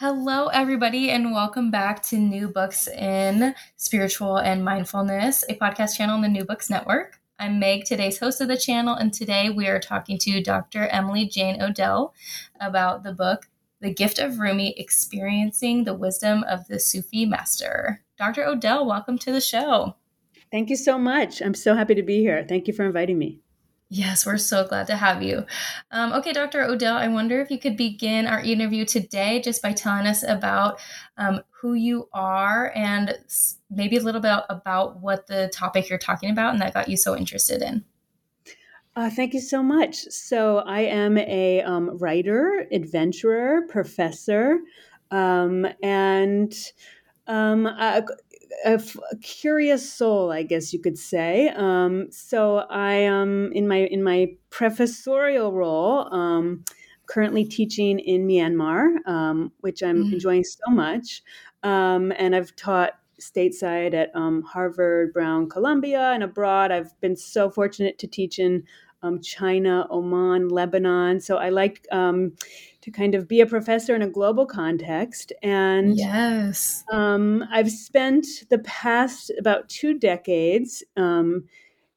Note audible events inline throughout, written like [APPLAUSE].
Hello, everybody, and welcome back to New Books in Spiritual and Mindfulness, a podcast channel on the New Books Network. I'm Meg, today's host of the channel, and today we are talking to Dr. Emily Jane O'Dell about the book The Gift of Rumi Experiencing the Wisdom of the Sufi Master. Dr. O'Dell, welcome to the show. Thank you so much. I'm so happy to be here. Thank you for inviting me. Yes, we're so glad to have you. Um, okay, Dr. O'Dell, I wonder if you could begin our interview today just by telling us about um, who you are and maybe a little bit about what the topic you're talking about and that got you so interested in. Uh, thank you so much. So, I am a um, writer, adventurer, professor, um, and um, uh, a, f- a curious soul, I guess you could say. Um, so I am in my in my professorial role. Um, currently teaching in Myanmar, um, which I'm mm. enjoying so much, um, and I've taught stateside at um, Harvard, Brown, Columbia, and abroad. I've been so fortunate to teach in um, China, Oman, Lebanon. So I like um, to kind of be a professor in a global context. And yes, um, I've spent the past about two decades um,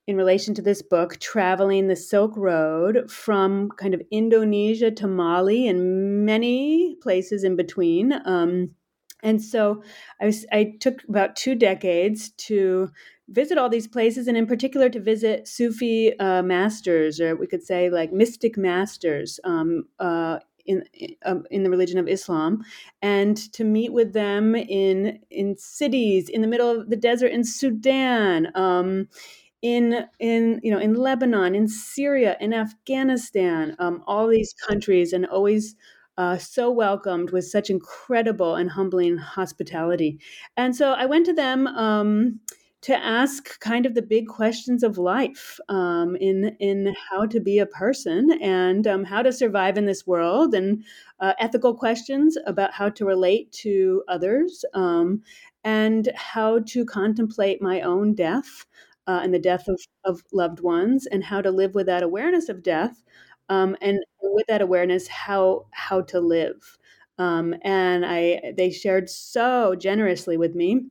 in relation to this book traveling the Silk Road from kind of Indonesia to Mali and many places in between. Um, and so I, was, I took about two decades to visit all these places and in particular to visit Sufi uh, masters, or we could say like mystic masters um, uh, in um, in the religion of Islam, and to meet with them in in cities in the middle of the desert in Sudan, um, in in you know in Lebanon, in Syria, in Afghanistan, um, all these countries, and always. Uh, so welcomed with such incredible and humbling hospitality, and so I went to them um, to ask kind of the big questions of life um, in in how to be a person and um, how to survive in this world and uh, ethical questions about how to relate to others um, and how to contemplate my own death uh, and the death of, of loved ones and how to live with that awareness of death um, and with that awareness how how to live. Um, and I they shared so generously with me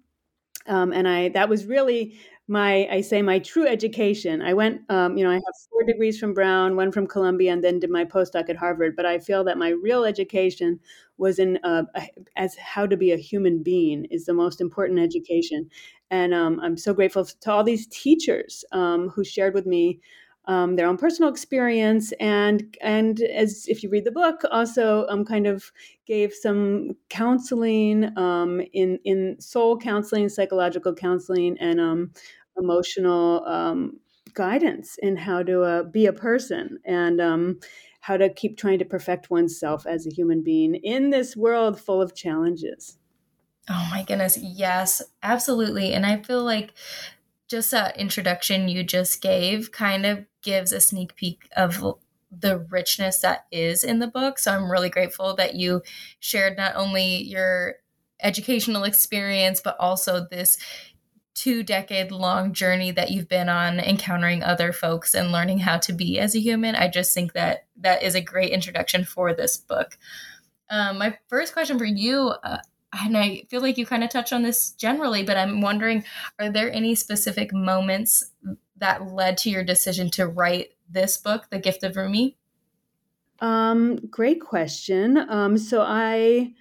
um, and I that was really my I say my true education. I went, um, you know, I have four degrees from Brown, one from Columbia, and then did my postdoc at Harvard. But I feel that my real education was in uh, as how to be a human being is the most important education. And um, I'm so grateful to all these teachers um, who shared with me um, their own personal experience and and as if you read the book also um, kind of gave some counseling um, in in soul counseling psychological counseling and um, emotional um, guidance in how to uh, be a person and um, how to keep trying to perfect oneself as a human being in this world full of challenges. Oh my goodness yes absolutely and i feel like just that introduction you just gave kind of gives a sneak peek of the richness that is in the book. So I'm really grateful that you shared not only your educational experience, but also this two decade long journey that you've been on encountering other folks and learning how to be as a human. I just think that that is a great introduction for this book. Um, my first question for you, uh, and I feel like you kind of touched on this generally, but I'm wondering are there any specific moments that led to your decision to write this book, The Gift of Rumi? Um, great question. Um, so I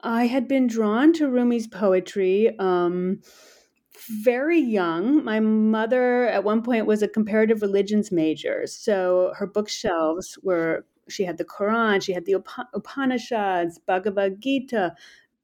I had been drawn to Rumi's poetry um, very young. My mother, at one point, was a comparative religions major, so her bookshelves were. She had the Quran, she had the Upanishads, Bhagavad Gita,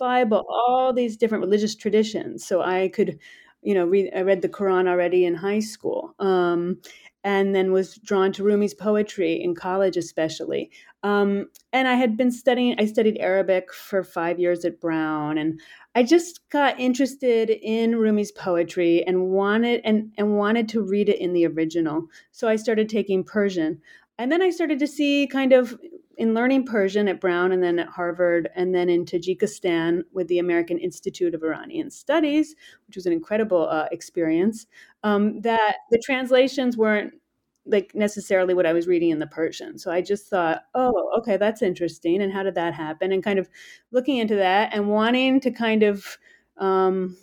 Bible, all these different religious traditions. So I could, you know, read. I read the Quran already in high school. Um, and then was drawn to Rumi's poetry in college, especially. Um, and I had been studying, I studied Arabic for five years at Brown, and I just got interested in Rumi's poetry and wanted and, and wanted to read it in the original. So I started taking Persian. And then I started to see kind of in learning Persian at Brown and then at Harvard and then in Tajikistan with the American Institute of Iranian Studies, which was an incredible uh, experience, um, that the translations weren't like necessarily what I was reading in the Persian. So I just thought, oh, okay, that's interesting. And how did that happen? And kind of looking into that and wanting to kind of um,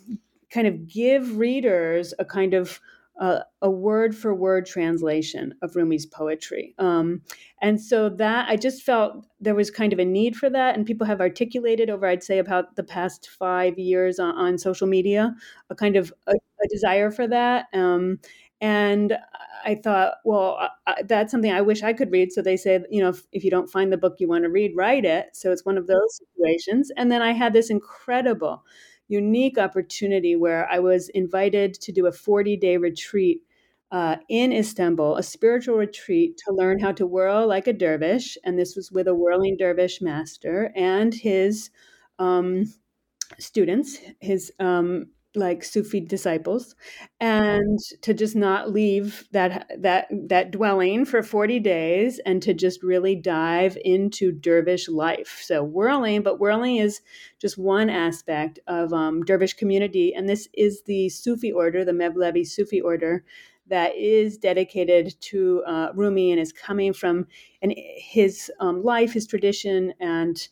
kind of give readers a kind of uh, a word for word translation of Rumi's poetry. Um, and so that I just felt there was kind of a need for that. And people have articulated over, I'd say, about the past five years on, on social media, a kind of a, a desire for that. Um, and I thought, well, I, that's something I wish I could read. So they say, you know, if, if you don't find the book you want to read, write it. So it's one of those situations. And then I had this incredible unique opportunity where I was invited to do a 40 day retreat uh, in Istanbul, a spiritual retreat to learn how to whirl like a dervish. And this was with a whirling dervish master and his um, students, his um, like Sufi disciples, and to just not leave that that that dwelling for 40 days and to just really dive into dervish life. So whirling, but whirling is just one aspect of um, dervish community, and this is the Sufi order, the Mevlevi Sufi order, that is dedicated to uh, Rumi and is coming from and his um, life, his tradition, and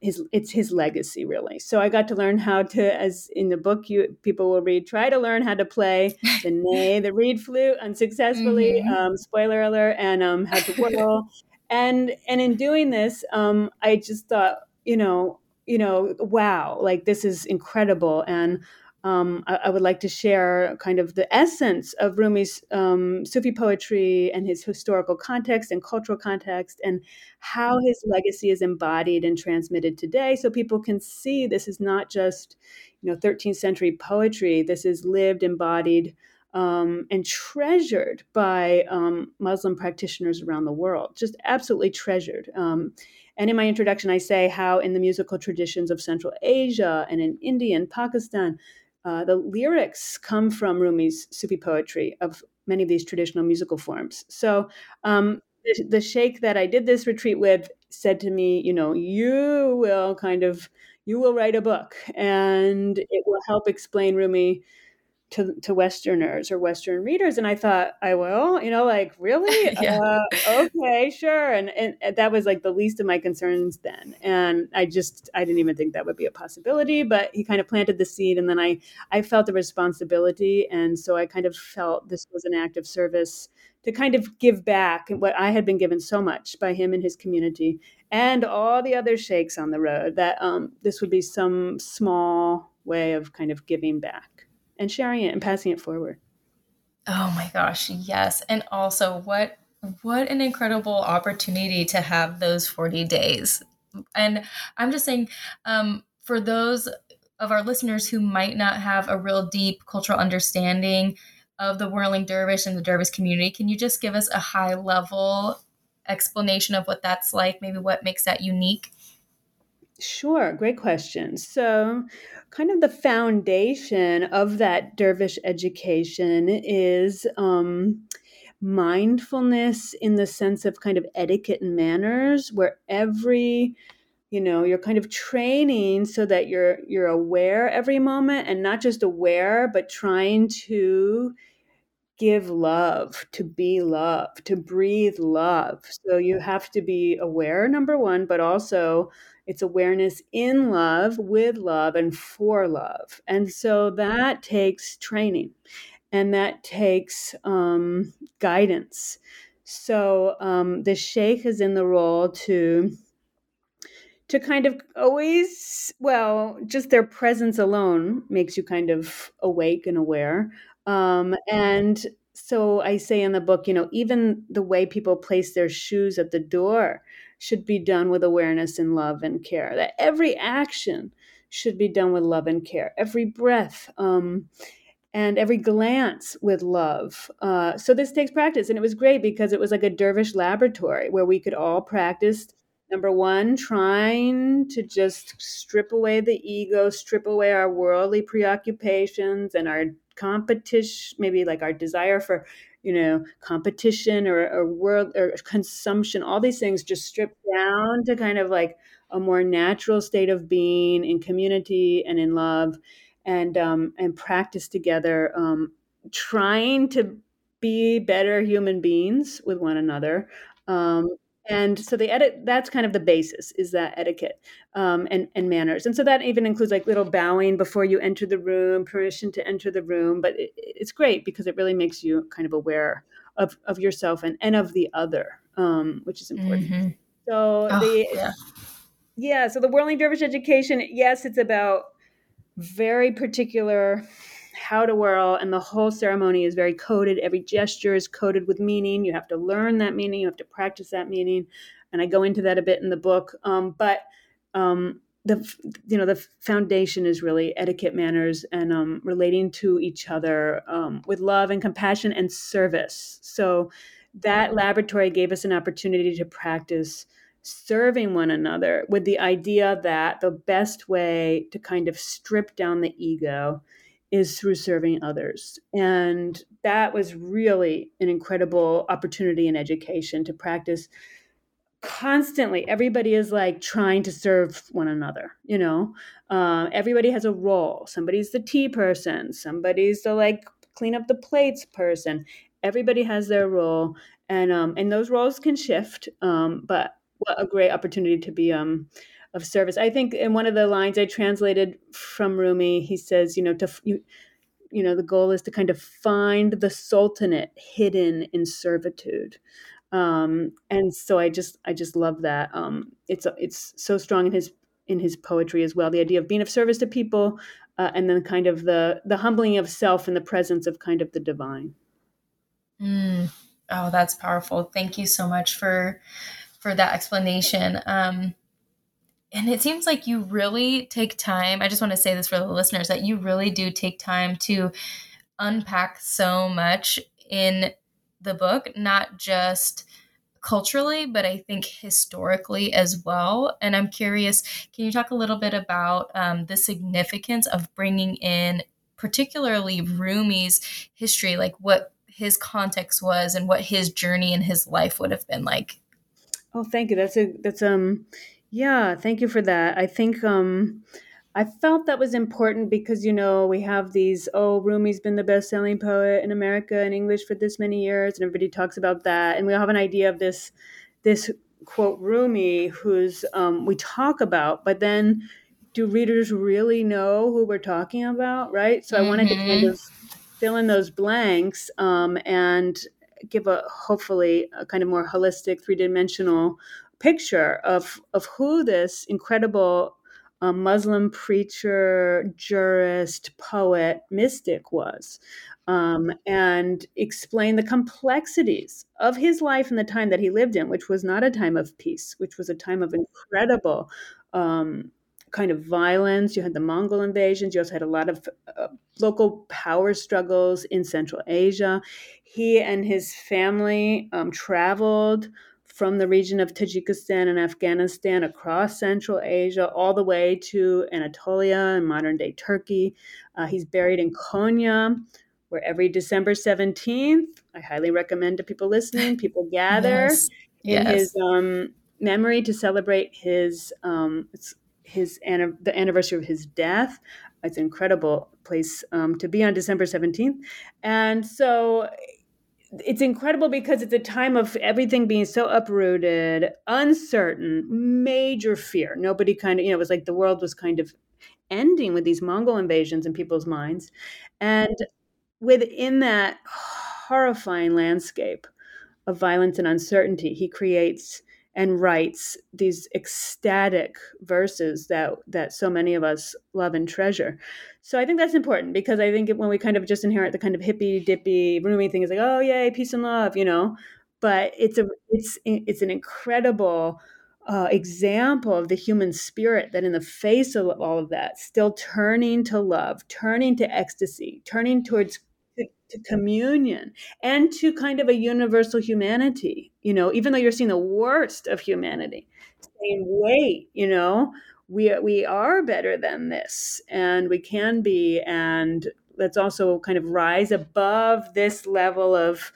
his it's his legacy really. So I got to learn how to, as in the book, you people will read, try to learn how to play the [LAUGHS] ney, the reed flute unsuccessfully. Mm-hmm. Um, spoiler alert, and um, how to whirl. and and in doing this, um, I just thought, you know, you know, wow, like this is incredible, and um, I, I, would like to share kind of the essence of Rumi's um, Sufi poetry and his historical context and cultural context, and how his legacy is embodied and transmitted today, so people can see this is not just, you know, 13th century poetry. This is lived, embodied, um, and treasured by um, Muslim practitioners around the world. Just absolutely treasured. Um, and in my introduction, I say how in the musical traditions of Central Asia and in India and Pakistan uh, the lyrics come from Rumi's Sufi poetry of many of these traditional musical forms. So um, the, the sheikh that I did this retreat with said to me, you know, you will kind of you will write a book and it will help explain Rumi to, to Westerners or Western readers. And I thought, I will, you know, like, really? [LAUGHS] yeah. uh, okay, sure. And, and, that was like the least of my concerns then. And I just, I didn't even think that would be a possibility, but he kind of planted the seed. And then I, I felt the responsibility. And so I kind of felt this was an act of service to kind of give back what I had been given so much by him and his community and all the other sheikhs on the road that um, this would be some small way of kind of giving back and sharing it and passing it forward. Oh my gosh, yes. And also what what an incredible opportunity to have those 40 days. And I'm just saying um, for those of our listeners who might not have a real deep cultural understanding of the whirling dervish and the dervish community, can you just give us a high level explanation of what that's like, maybe what makes that unique? Sure, great question. So, kind of the foundation of that dervish education is um, mindfulness in the sense of kind of etiquette and manners, where every you know you're kind of training so that you're you're aware every moment and not just aware but trying to give love to be love to breathe love so you have to be aware number one but also it's awareness in love, with love, and for love. And so that takes training and that takes um, guidance. So um, the sheikh is in the role to to kind of always well just their presence alone makes you kind of awake and aware um, and so i say in the book you know even the way people place their shoes at the door should be done with awareness and love and care that every action should be done with love and care every breath um, and every glance with love. Uh, so this takes practice, and it was great because it was like a dervish laboratory where we could all practice Number one, trying to just strip away the ego, strip away our worldly preoccupations and our competition, maybe like our desire for, you know, competition or, or world or consumption, all these things just strip down to kind of like a more natural state of being in community and in love and um, and practice together, um, trying to be better human beings with one another. Um, and so the edit that's kind of the basis is that etiquette um, and, and manners and so that even includes like little bowing before you enter the room permission to enter the room but it, it's great because it really makes you kind of aware of, of yourself and, and of the other um, which is important mm-hmm. so oh, the yeah. yeah so the whirling dervish education yes it's about very particular how to whirl, and the whole ceremony is very coded. Every gesture is coded with meaning. You have to learn that meaning. You have to practice that meaning, and I go into that a bit in the book. Um, but um, the you know the foundation is really etiquette, manners, and um, relating to each other um, with love and compassion and service. So that laboratory gave us an opportunity to practice serving one another with the idea that the best way to kind of strip down the ego is through serving others. And that was really an incredible opportunity in education to practice constantly. Everybody is like trying to serve one another, you know? Uh, everybody has a role. Somebody's the tea person, somebody's the like clean up the plates person. Everybody has their role. And, um, and those roles can shift, um, but what a great opportunity to be um, of service. I think in one of the lines I translated from Rumi, he says, you know, to you, you know, the goal is to kind of find the sultanate hidden in servitude. Um, and so I just I just love that. Um, it's it's so strong in his in his poetry as well. The idea of being of service to people, uh, and then kind of the the humbling of self in the presence of kind of the divine. Mm. Oh, that's powerful. Thank you so much for for that explanation. Um, and it seems like you really take time. I just want to say this for the listeners that you really do take time to unpack so much in the book, not just culturally, but I think historically as well. And I'm curious, can you talk a little bit about um, the significance of bringing in, particularly Rumi's history, like what his context was and what his journey in his life would have been like? Oh, thank you. That's a that's um yeah, thank you for that. I think um, I felt that was important because you know we have these. Oh, Rumi's been the best-selling poet in America in English for this many years, and everybody talks about that, and we all have an idea of this this quote Rumi, who's um, we talk about, but then do readers really know who we're talking about, right? So mm-hmm. I wanted to kind mm-hmm. of fill in those blanks um, and give a hopefully a kind of more holistic, three dimensional picture of of who this incredible um, Muslim preacher, jurist, poet, mystic was, um, and explain the complexities of his life and the time that he lived in, which was not a time of peace, which was a time of incredible um, kind of violence. You had the Mongol invasions. You also had a lot of uh, local power struggles in Central Asia. He and his family um, traveled from the region of Tajikistan and Afghanistan across Central Asia all the way to Anatolia and modern day Turkey. Uh, he's buried in Konya, where every December 17th, I highly recommend to people listening, people [LAUGHS] gather yes. in yes. his um, memory to celebrate his um, his the anniversary of his death. It's an incredible place um, to be on December 17th. And so it's incredible because it's a time of everything being so uprooted, uncertain, major fear. Nobody kind of, you know, it was like the world was kind of ending with these Mongol invasions in people's minds. And within that horrifying landscape of violence and uncertainty. He creates and writes these ecstatic verses that that so many of us love and treasure. So I think that's important because I think when we kind of just inherit the kind of hippy dippy Rumi thing is like, oh yay, peace and love, you know. But it's a it's it's an incredible uh, example of the human spirit that in the face of all of that, still turning to love, turning to ecstasy, turning towards to, to communion and to kind of a universal humanity, you know, even though you're seeing the worst of humanity, saying, wait, you know, we, we are better than this and we can be. And let's also kind of rise above this level of,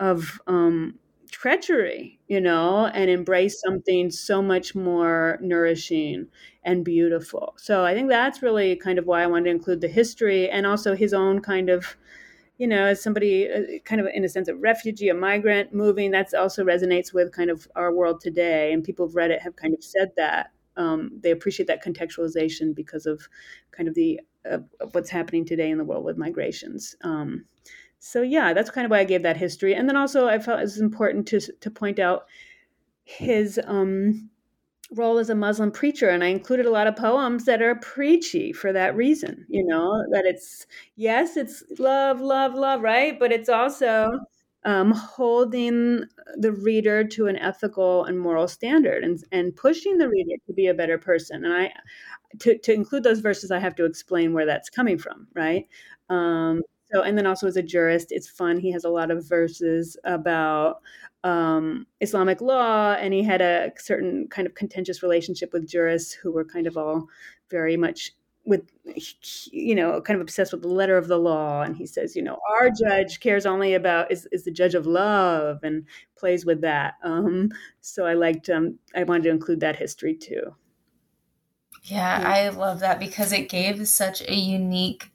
of, um, treachery, you know, and embrace something so much more nourishing and beautiful. So I think that's really kind of why I wanted to include the history and also his own kind of, you know, as somebody uh, kind of in a sense a refugee, a migrant moving, that's also resonates with kind of our world today. And people who've read it have kind of said that. Um, they appreciate that contextualization because of kind of the uh, what's happening today in the world with migrations. Um, so yeah, that's kind of why I gave that history. And then also I felt it was important to to point out his um, role as a Muslim preacher, and I included a lot of poems that are preachy for that reason. You know that it's yes, it's love, love, love, right? But it's also um, holding the reader to an ethical and moral standard, and and pushing the reader to be a better person. And I to to include those verses, I have to explain where that's coming from, right? Um, so and then also as a jurist it's fun he has a lot of verses about um, islamic law and he had a certain kind of contentious relationship with jurists who were kind of all very much with you know kind of obsessed with the letter of the law. And he says you know our judge cares only about is, is the judge of love and plays with that. Um, so i liked um, i wanted to include that history too. Yeah, yeah. I love that because it gave such a unique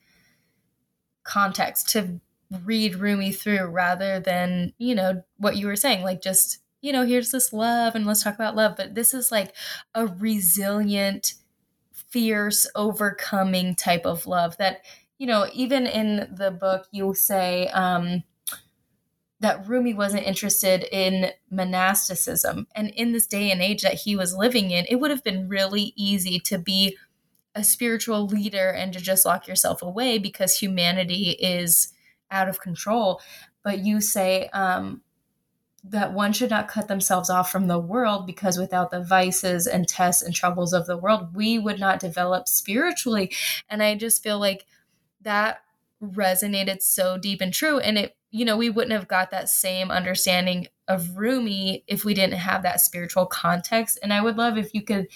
context to read Rumi through rather than, you know, what you were saying, like just, you know, here's this love and let's talk about love. But this is like a resilient, fierce, overcoming type of love that, you know, even in the book, you'll say, um, that Rumi wasn't interested in monasticism. And in this day and age that he was living in, it would have been really easy to be a spiritual leader and to just lock yourself away because humanity is out of control. But you say um, that one should not cut themselves off from the world because without the vices and tests and troubles of the world, we would not develop spiritually. And I just feel like that resonated so deep and true. And it, you know, we wouldn't have got that same understanding of Rumi if we didn't have that spiritual context. And I would love if you could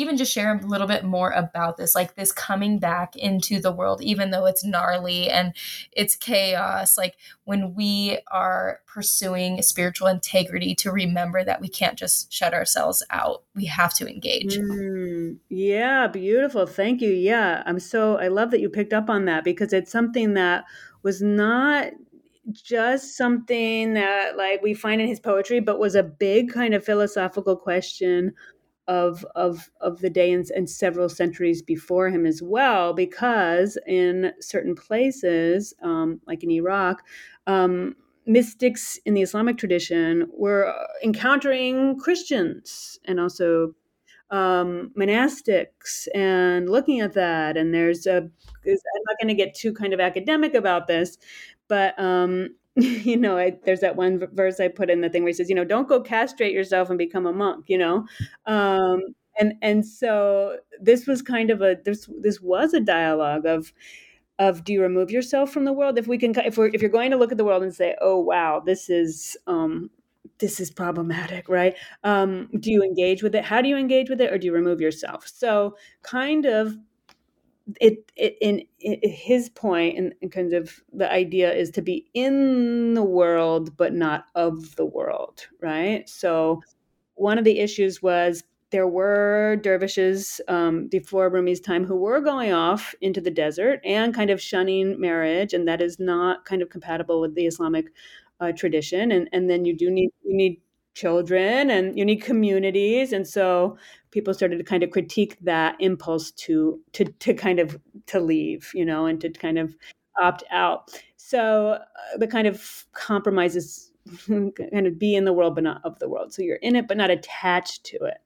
even just share a little bit more about this, like this coming back into the world, even though it's gnarly and it's chaos. Like when we are pursuing spiritual integrity, to remember that we can't just shut ourselves out, we have to engage. Mm, yeah, beautiful. Thank you. Yeah, I'm so, I love that you picked up on that because it's something that was not just something that like we find in his poetry but was a big kind of philosophical question of of of the day and, and, several centuries before him as well, because in certain places, um, like in Iraq, um, mystics in the Islamic tradition were encountering Christians and also um, monastics and looking at that. And there's a, I'm not going to get too kind of academic about this, but um, [LAUGHS] you know, I, there's that one verse I put in the thing where he says, you know, don't go castrate yourself and become a monk, you know, um, and and so this was kind of a this this was a dialogue of of do you remove yourself from the world? If we can if we're if you're going to look at the world and say oh wow this is um this is problematic right? Um do you engage with it? How do you engage with it or do you remove yourself? So kind of it, it in, his point and, and kind of the idea is to be in the world but not of the world right so one of the issues was there were dervishes um, before Rumi's time who were going off into the desert and kind of shunning marriage, and that is not kind of compatible with the Islamic uh, tradition. And and then you do need you need children and you need communities, and so people started to kind of critique that impulse to to to kind of to leave you know and to kind of opt out so uh, the kind of compromises [LAUGHS] kind of be in the world but not of the world. So you're in it but not attached to it.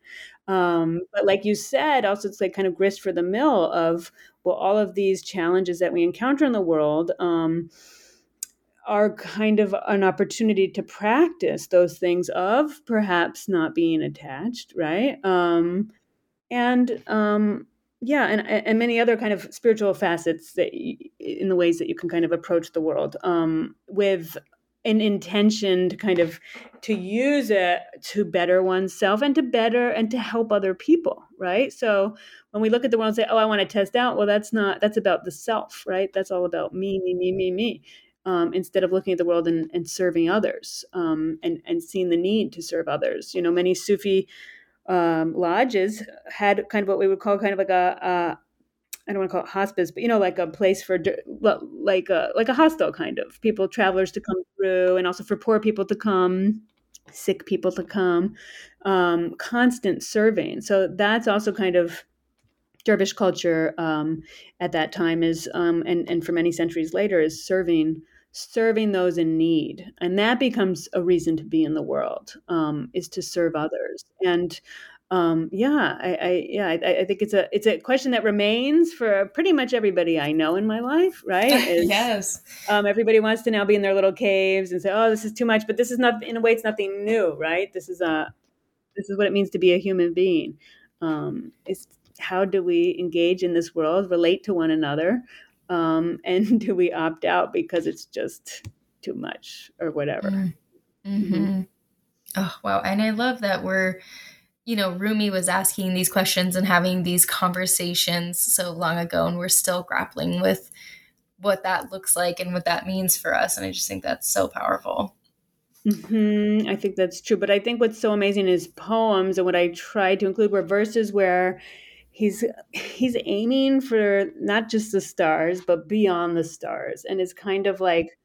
Um, but like you said, also it's like kind of grist for the mill of well, all of these challenges that we encounter in the world. Um, are kind of an opportunity to practice those things of perhaps not being attached, right? Um, and um, yeah, and and many other kind of spiritual facets that you, in the ways that you can kind of approach the world um, with an intention to kind of to use it to better oneself and to better and to help other people right? So when we look at the world and say oh i want to test out well that's not that's about the self right? That's all about me me me me me um, instead of looking at the world and, and serving others um, and, and seeing the need to serve others. You know, many Sufi um, lodges had kind of what we would call kind of like a, a I don't want to call it hospice, but you know, like a place for like a like a hostel kind of people, travelers to come through, and also for poor people to come, sick people to come, um, constant serving. So that's also kind of dervish culture um, at that time is, um, and and for many centuries later, is serving serving those in need. And that becomes a reason to be in the world um, is to serve others. And um, yeah I, I yeah I, I, think it's a it's a question that remains for pretty much everybody I know in my life right [LAUGHS] is, yes. um, everybody wants to now be in their little caves and say oh this is too much but this is not in a way it's nothing new right? This is a this is what it means to be a human being. Um, it's how do we engage in this world relate to one another um, [LAUGHS] and do we opt out because it's just too much or whatever mm. mm-hmm. Mm-hmm. oh wow and i love that we're you know rumi was asking these questions and having these conversations so long ago and we're still grappling with what that looks like and what that means for us and i just think that's so powerful Mm-hmm. I think that's true. But I think what's so amazing is poems, and what I try to include were verses where he's he's aiming for not just the stars but beyond the stars. And it's kind of like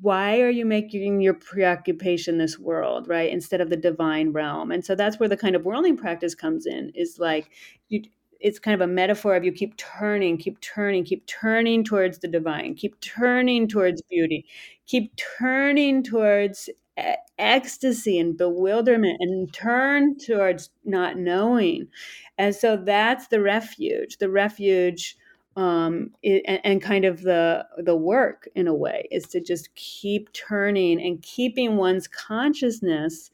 why are you making your preoccupation this world right instead of the divine realm? And so that's where the kind of whirling practice comes in is like you it's kind of a metaphor of you keep turning keep turning keep turning towards the divine keep turning towards beauty keep turning towards ecstasy and bewilderment and turn towards not knowing. And so that's the refuge. The refuge um, it, and, and, kind of the the work in a way is to just keep turning and keeping one's consciousness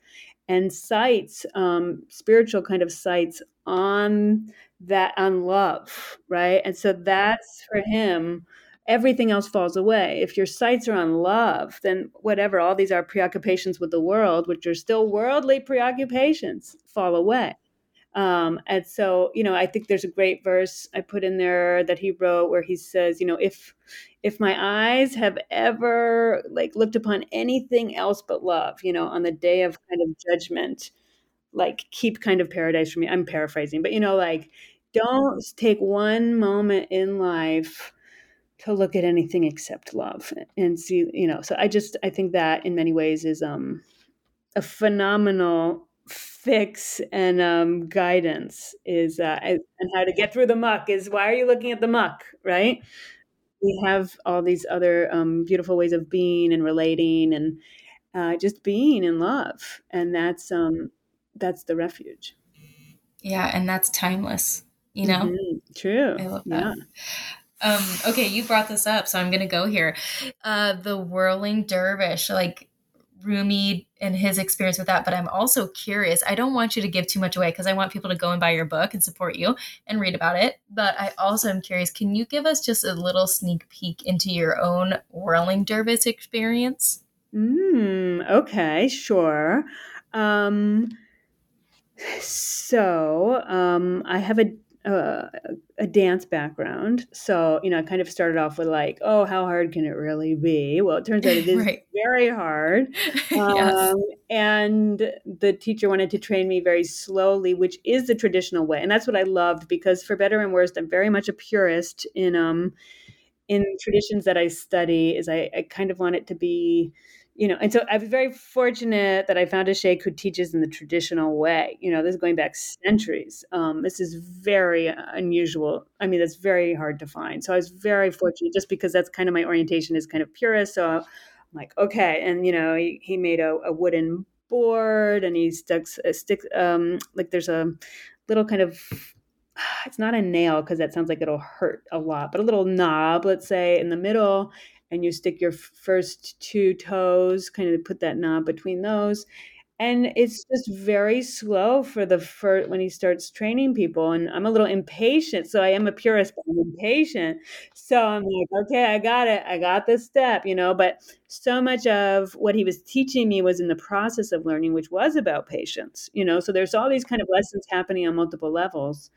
and sights, um, spiritual kind of sights on that on love, right? And so that's for him everything else falls away. If your sights are on love, then whatever, all these are preoccupations with the world, which are still worldly preoccupations, fall away. Um, and so, you know, I think there's a great verse I put in there that he wrote where he says, you know, if if my eyes have ever like looked upon anything else but love, you know, on the day of kind of judgment, like keep kind of paradise for me. I'm paraphrasing, but you know, like don't take one moment in life to look at anything except love and see you know so i just i think that in many ways is um a phenomenal fix and um guidance is uh and how to get through the muck is why are you looking at the muck right? We have all these other um beautiful ways of being and relating and uh just being in love. And that's um that's the refuge. Yeah and that's timeless you know? Mm-hmm. true. I love that. Yeah. Um, okay, you brought this up, so I'm gonna go here. Uh, the whirling dervish, like Rumi and his experience with that, but I'm also curious. I don't want you to give too much away because I want people to go and buy your book and support you and read about it. But I also am curious, can you give us just a little sneak peek into your own whirling dervish experience? Mm, okay, sure. Um, so um, I have a uh, a dance background. So, you know, I kind of started off with like, oh, how hard can it really be? Well, it turns out it [LAUGHS] is right. very hard. [LAUGHS] yes. Um, and the teacher wanted to train me very slowly, which is the traditional way. And that's what I loved because for better and worse, I'm very much a purist in um in traditions that I study is I, I kind of want it to be you know, and so I was very fortunate that I found a sheikh who teaches in the traditional way. You know, this is going back centuries. Um, this is very unusual. I mean, that's very hard to find. So I was very fortunate just because that's kind of my orientation is kind of purist. So I'm like, okay. And, you know, he, he made a, a wooden board and he stuck a stick, um, like there's a little kind of, [SIGHS] it's not a nail because that sounds like it'll hurt a lot, but a little knob, let's say, in the middle. And you stick your first two toes, kind of put that knob between those. And it's just very slow for the first when he starts training people and i'm a little impatient so i am a purist but i'm impatient. So i'm like okay i got it. I got this step you know? But so much of what he was teaching me was in the process of learning which was about patience you know? So there's all these kind of lessons happening on multiple levels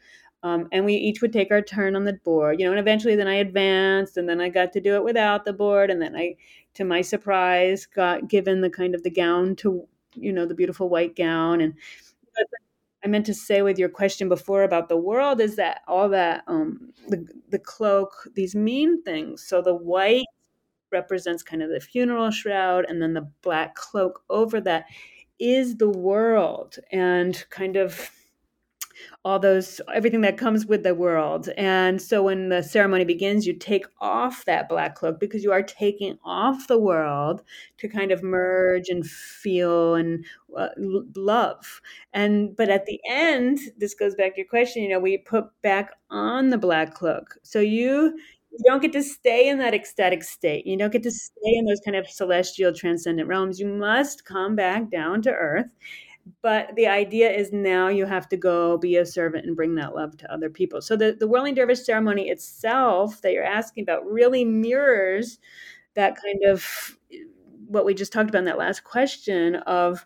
um, and we each would take our turn on the board, you know, and eventually then I advanced and then I got to do it without the board. And then I, to my surprise, got given the kind of the gown to you know the beautiful white gown and I meant to say with your question before about the world is that all that um, the the cloak these mean things. So the white represents kind of the funeral shroud, and then the black cloak over that is the world, and kind of all those everything that comes with the world and so when the ceremony begins you take off that black cloak because you are taking off the world to kind of merge and feel and uh, love and but at the end this goes back to your question you know we put back on the black cloak so you you don't get to stay in that ecstatic state. You don't get to stay in those kind of celestial transcendent realms. You must come back down to earth but the idea is now you have to go be a servant and bring that love to other people. So the, the whirling dervish ceremony itself that you're asking about really mirrors that kind of what we just talked about in that last question of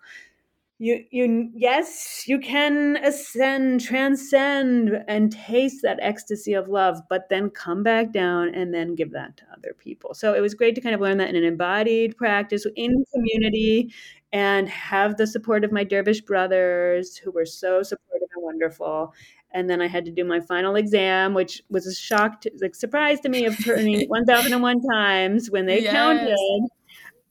you you yes you can ascend transcend and taste that ecstasy of love but then come back down and then give that to other people so it was great to kind of learn that in an embodied practice in community and have the support of my dervish brothers who were so supportive and wonderful and then I had to do my final exam, which was a shock, to, like surprise to me of turning [LAUGHS] 1,001 times when they yes. counted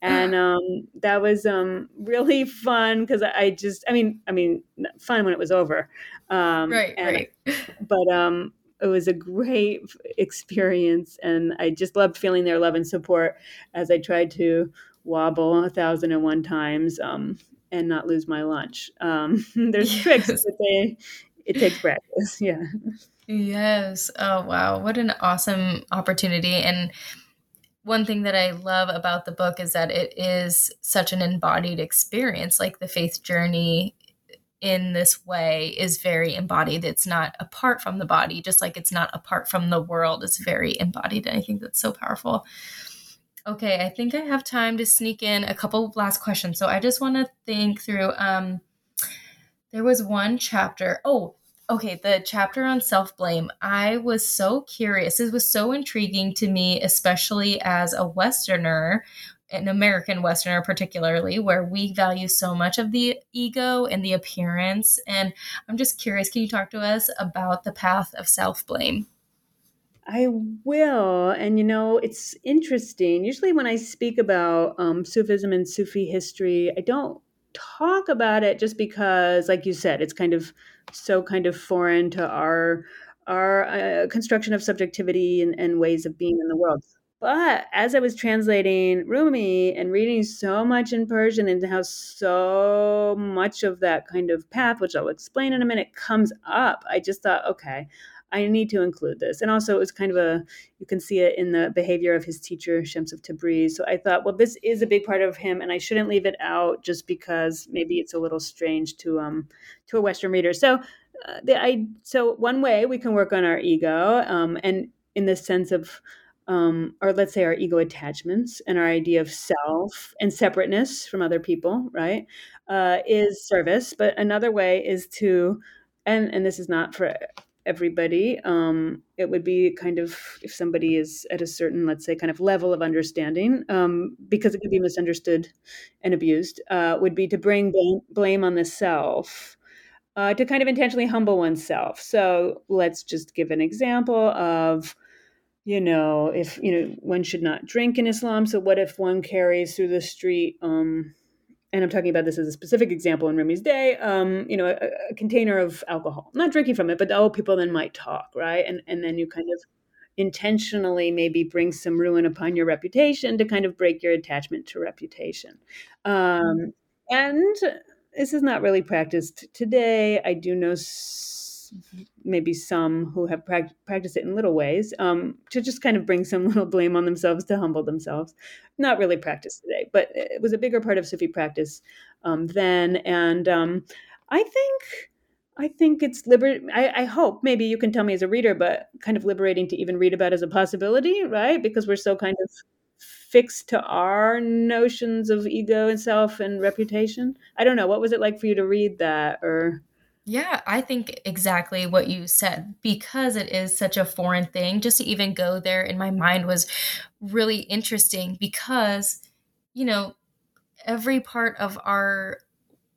and [SIGHS] um, that was um, really fun because I just, I mean, I mean, fun when it was over, um, right? And, right. [LAUGHS] But um, it was a great experience, and I just loved feeling their love and support as I tried to wobble a thousand and one times um, and not lose my lunch. Um, [LAUGHS] there's yes. tricks, but they it takes practice. [LAUGHS] Yeah. Yes. Oh wow, what an awesome opportunity and one thing that I love about the book is that it is such an embodied experience. Like the faith journey in this way is very embodied. It's not apart from the body, just like it's not apart from the world. It's very embodied. And I think that's so powerful. Okay, I think I have time to sneak in a couple last questions. So I just want to think through um there was one chapter. Oh, okay, the chapter on self blame, I was so curious. This was so intriguing to me, especially as a Westerner, an American Westerner, particularly, where we value so much of the ego and the appearance. And I'm just curious, can you talk to us about the path of self blame? I will. And you know, it's interesting. Usually, when I speak about um, Sufism and Sufi history, I don't talk about it just because, like you said, it's kind of so kind of foreign to our our uh, construction of subjectivity and, and ways of being in the world. But as I was translating Rumi and reading so much in Persian and how so much of that kind of path, which I'll explain in a minute, comes up, I just thought, okay, I need to include this. And also, it was kind of a, you can see it in the behavior of his teacher, Shams of Tabriz. So I thought, well, this is a big part of him, and I shouldn't leave it out just because maybe it's a little strange to um to a Western reader. So uh, the I so one way we can work on our ego, um, and in the sense of um, or let's say our ego attachments and our idea of self and separateness from other people, right, uh, is service. But another way is to, and and this is not for everybody. Um, it would be kind of if somebody is at a certain, let's say, kind of level of understanding, um, because it could be misunderstood and abused, uh, would be to bring blame, on the self. Uh, to kind of intentionally humble oneself. So let's just give an example of, you know, if you know one should not drink in Islam. So what if one carries through the street um, and I'm talking about this as a specific example in Rumi's day, um, you know, a, a, container of alcohol. not drinking from it, but oh, people then might talk, right? And and then you kind of intentionally maybe bring some ruin upon your reputation to kind of break your attachment to reputation. Um, and this is not really practiced today. I do know s- maybe some who have pra- practiced it in little ways um, to just kind of bring some [LAUGHS] little blame on themselves to humble themselves. Not really practice today, but it was a bigger part of Sufi practice um, then. And um, I think. I think it's liber. I, I hope maybe you can tell me as a reader, but kind of liberating to even read about as a possibility, right? Because we're so kind of fixed to our notions of ego and self and reputation. I don't know. What was it like for you to read that or yeah, I think exactly what you said because it is such a foreign thing. Just to even go there in my mind was really interesting because, you know, every part of our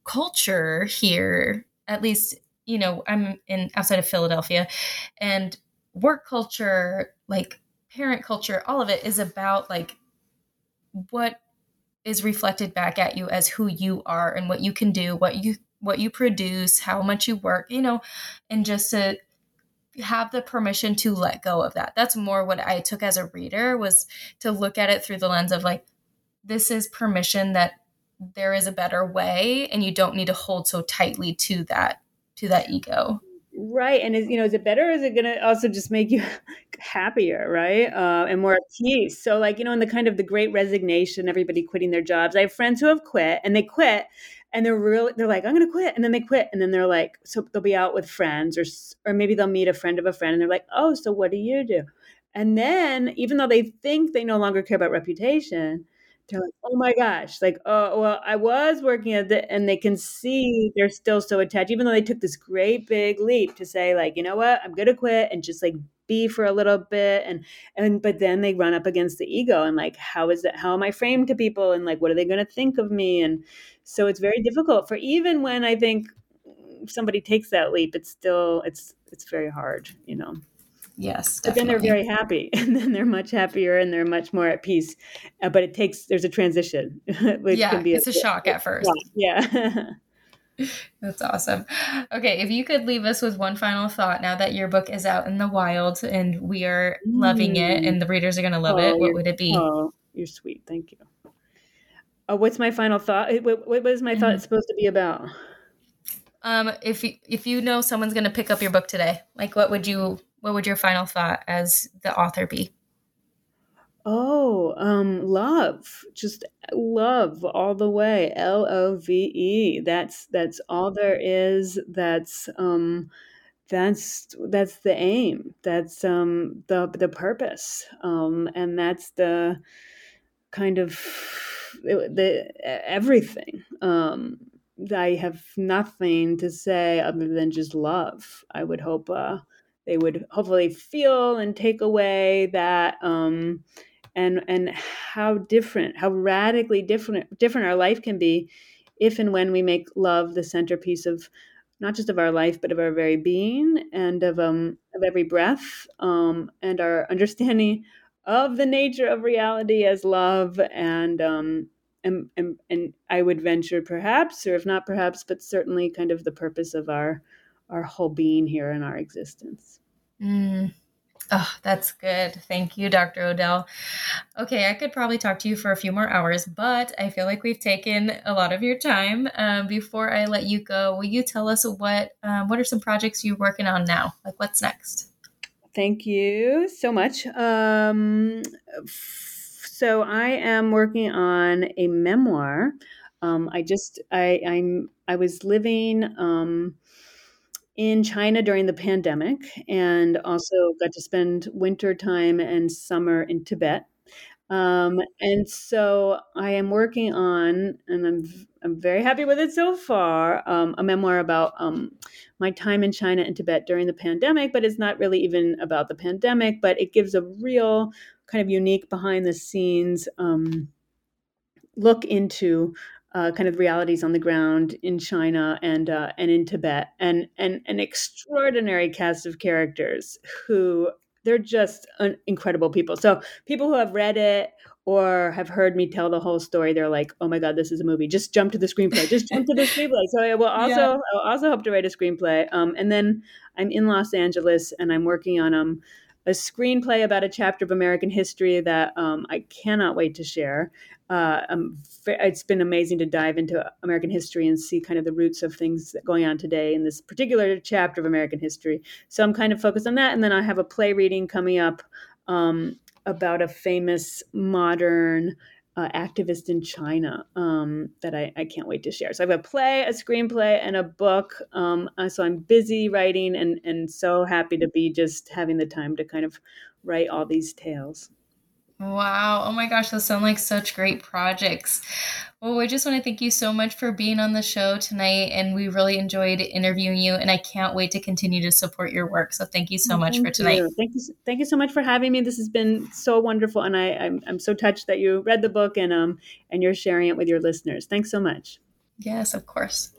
culture here, at least, you know, I'm in outside of Philadelphia, and work culture, like parent culture, all of it is about like what is reflected back at you as who you are and what you can do, what you what you produce, how much you work, you know, and just to have the permission to let go of that. That's more what I took as a reader was to look at it through the lens of like this is permission that there is a better way and you don't need to hold so tightly to that to that ego right and is you know is it better is it to also just make you [LAUGHS] happier right uh, and more at peace so like you know in the kind of the great resignation everybody quitting their jobs i have friends who have quit and they quit and they're really they're like i'm to quit and then they quit and then they're like so they'll be out with friends or or maybe they'll meet a friend of a friend and they're like oh so what do you do and then even though they think they no longer care about reputation they're like, oh my gosh, like, oh, well, I was working at the, and they can see they're still so attached, even though they took this great big leap to say, like, you know what, I'm to quit and just like be for a little bit. And, and, but then they run up against the ego and like, how is that, how am I framed to people? And like, what are they going to think of me? And so it's very difficult for even when I think somebody takes that leap, it's still, it's, it's very hard, you know? Yes, definitely. but then they're very happy, [LAUGHS] and then they're much happier, and they're much more at peace. Uh, but it takes there's a transition, [LAUGHS] which yeah, can be it's a, a shock at first. Yeah. [LAUGHS] That's awesome. Okay, if you could leave us with one final thought now that your book is out in the wild and we are mm. loving it and the readers are going to love oh, it, what would it be? Oh, you're sweet. Thank you. Uh, what's my final thought? What, what is my mm. thought supposed to be about? Um, if you, if you know someone's going to pick up your book today, like what would you what would your final thought as the author be? Oh, um, love, just love all the way. L O V E. That's that's all there is. That's um, that's that's the aim. That's um, the the purpose. Um, and that's the kind of the everything. Um, I have nothing to say other than just love. I would hope. Uh, they would hopefully feel and take away that um, and and how different how radically different different our life can be if and when we make love the centerpiece of not just of our life but of our very being and of um of every breath um and our understanding of the nature of reality as love and um and, and, and I would venture perhaps, or if not perhaps, but certainly kind of the purpose of our our whole being here in our existence. Mm. Oh, that's good. Thank you, Dr. O'Dell. Okay, I could probably talk to you for a few more hours, but I feel like we've taken a lot of your time. Um, before I let you go, will you tell us what um, what are some projects you're working on now? Like, what's next? Thank you so much. Um, so I am working on a memoir. Um, I just I I'm I was living um, in China during the pandemic and also got to spend winter time and summer in Tibet. Um, and so I am working on, and I'm I'm very happy with it so far. Um, a memoir about um, my time in China and Tibet during the pandemic, but it's not really even about the pandemic. But it gives a real kind of unique behind the scenes um, look into uh, kind of realities on the ground in China and uh, and in Tibet, and and an extraordinary cast of characters who they're just incredible people. So people who have read it or have heard me tell the whole story, they're like, "Oh my god, this is a movie! Just jump to the screenplay! Just jump to the screenplay!" So I will [LAUGHS] also yeah. I'll also hope to write a screenplay. Um, and then I'm in Los Angeles and I'm working on um a screenplay about a chapter of American history that um, I cannot wait to share. Uh, it's been amazing to dive into American history and see kind of the roots of things going on today in this particular chapter of American history. So I'm kind of focused on that. And then I have a play reading coming up um, about a famous modern uh, activist in China um, that I, I, can't wait to share. So I have got a play, a screenplay, and a book. Um, uh, so I'm busy writing and, and so happy to be just having the time to kind of write all these tales. Wow. Oh my gosh, those sound like such great projects. Well, we just want to thank you so much for being on the show tonight. And we really enjoyed interviewing you. And I can't wait to continue to support your work. So thank you so much thank for tonight. You. Thank you. Thank you so much for having me. This has been so wonderful. And I, I'm, I'm so touched that you read the book and, um, and you're sharing it with your listeners. Thanks so much. Yes, of course.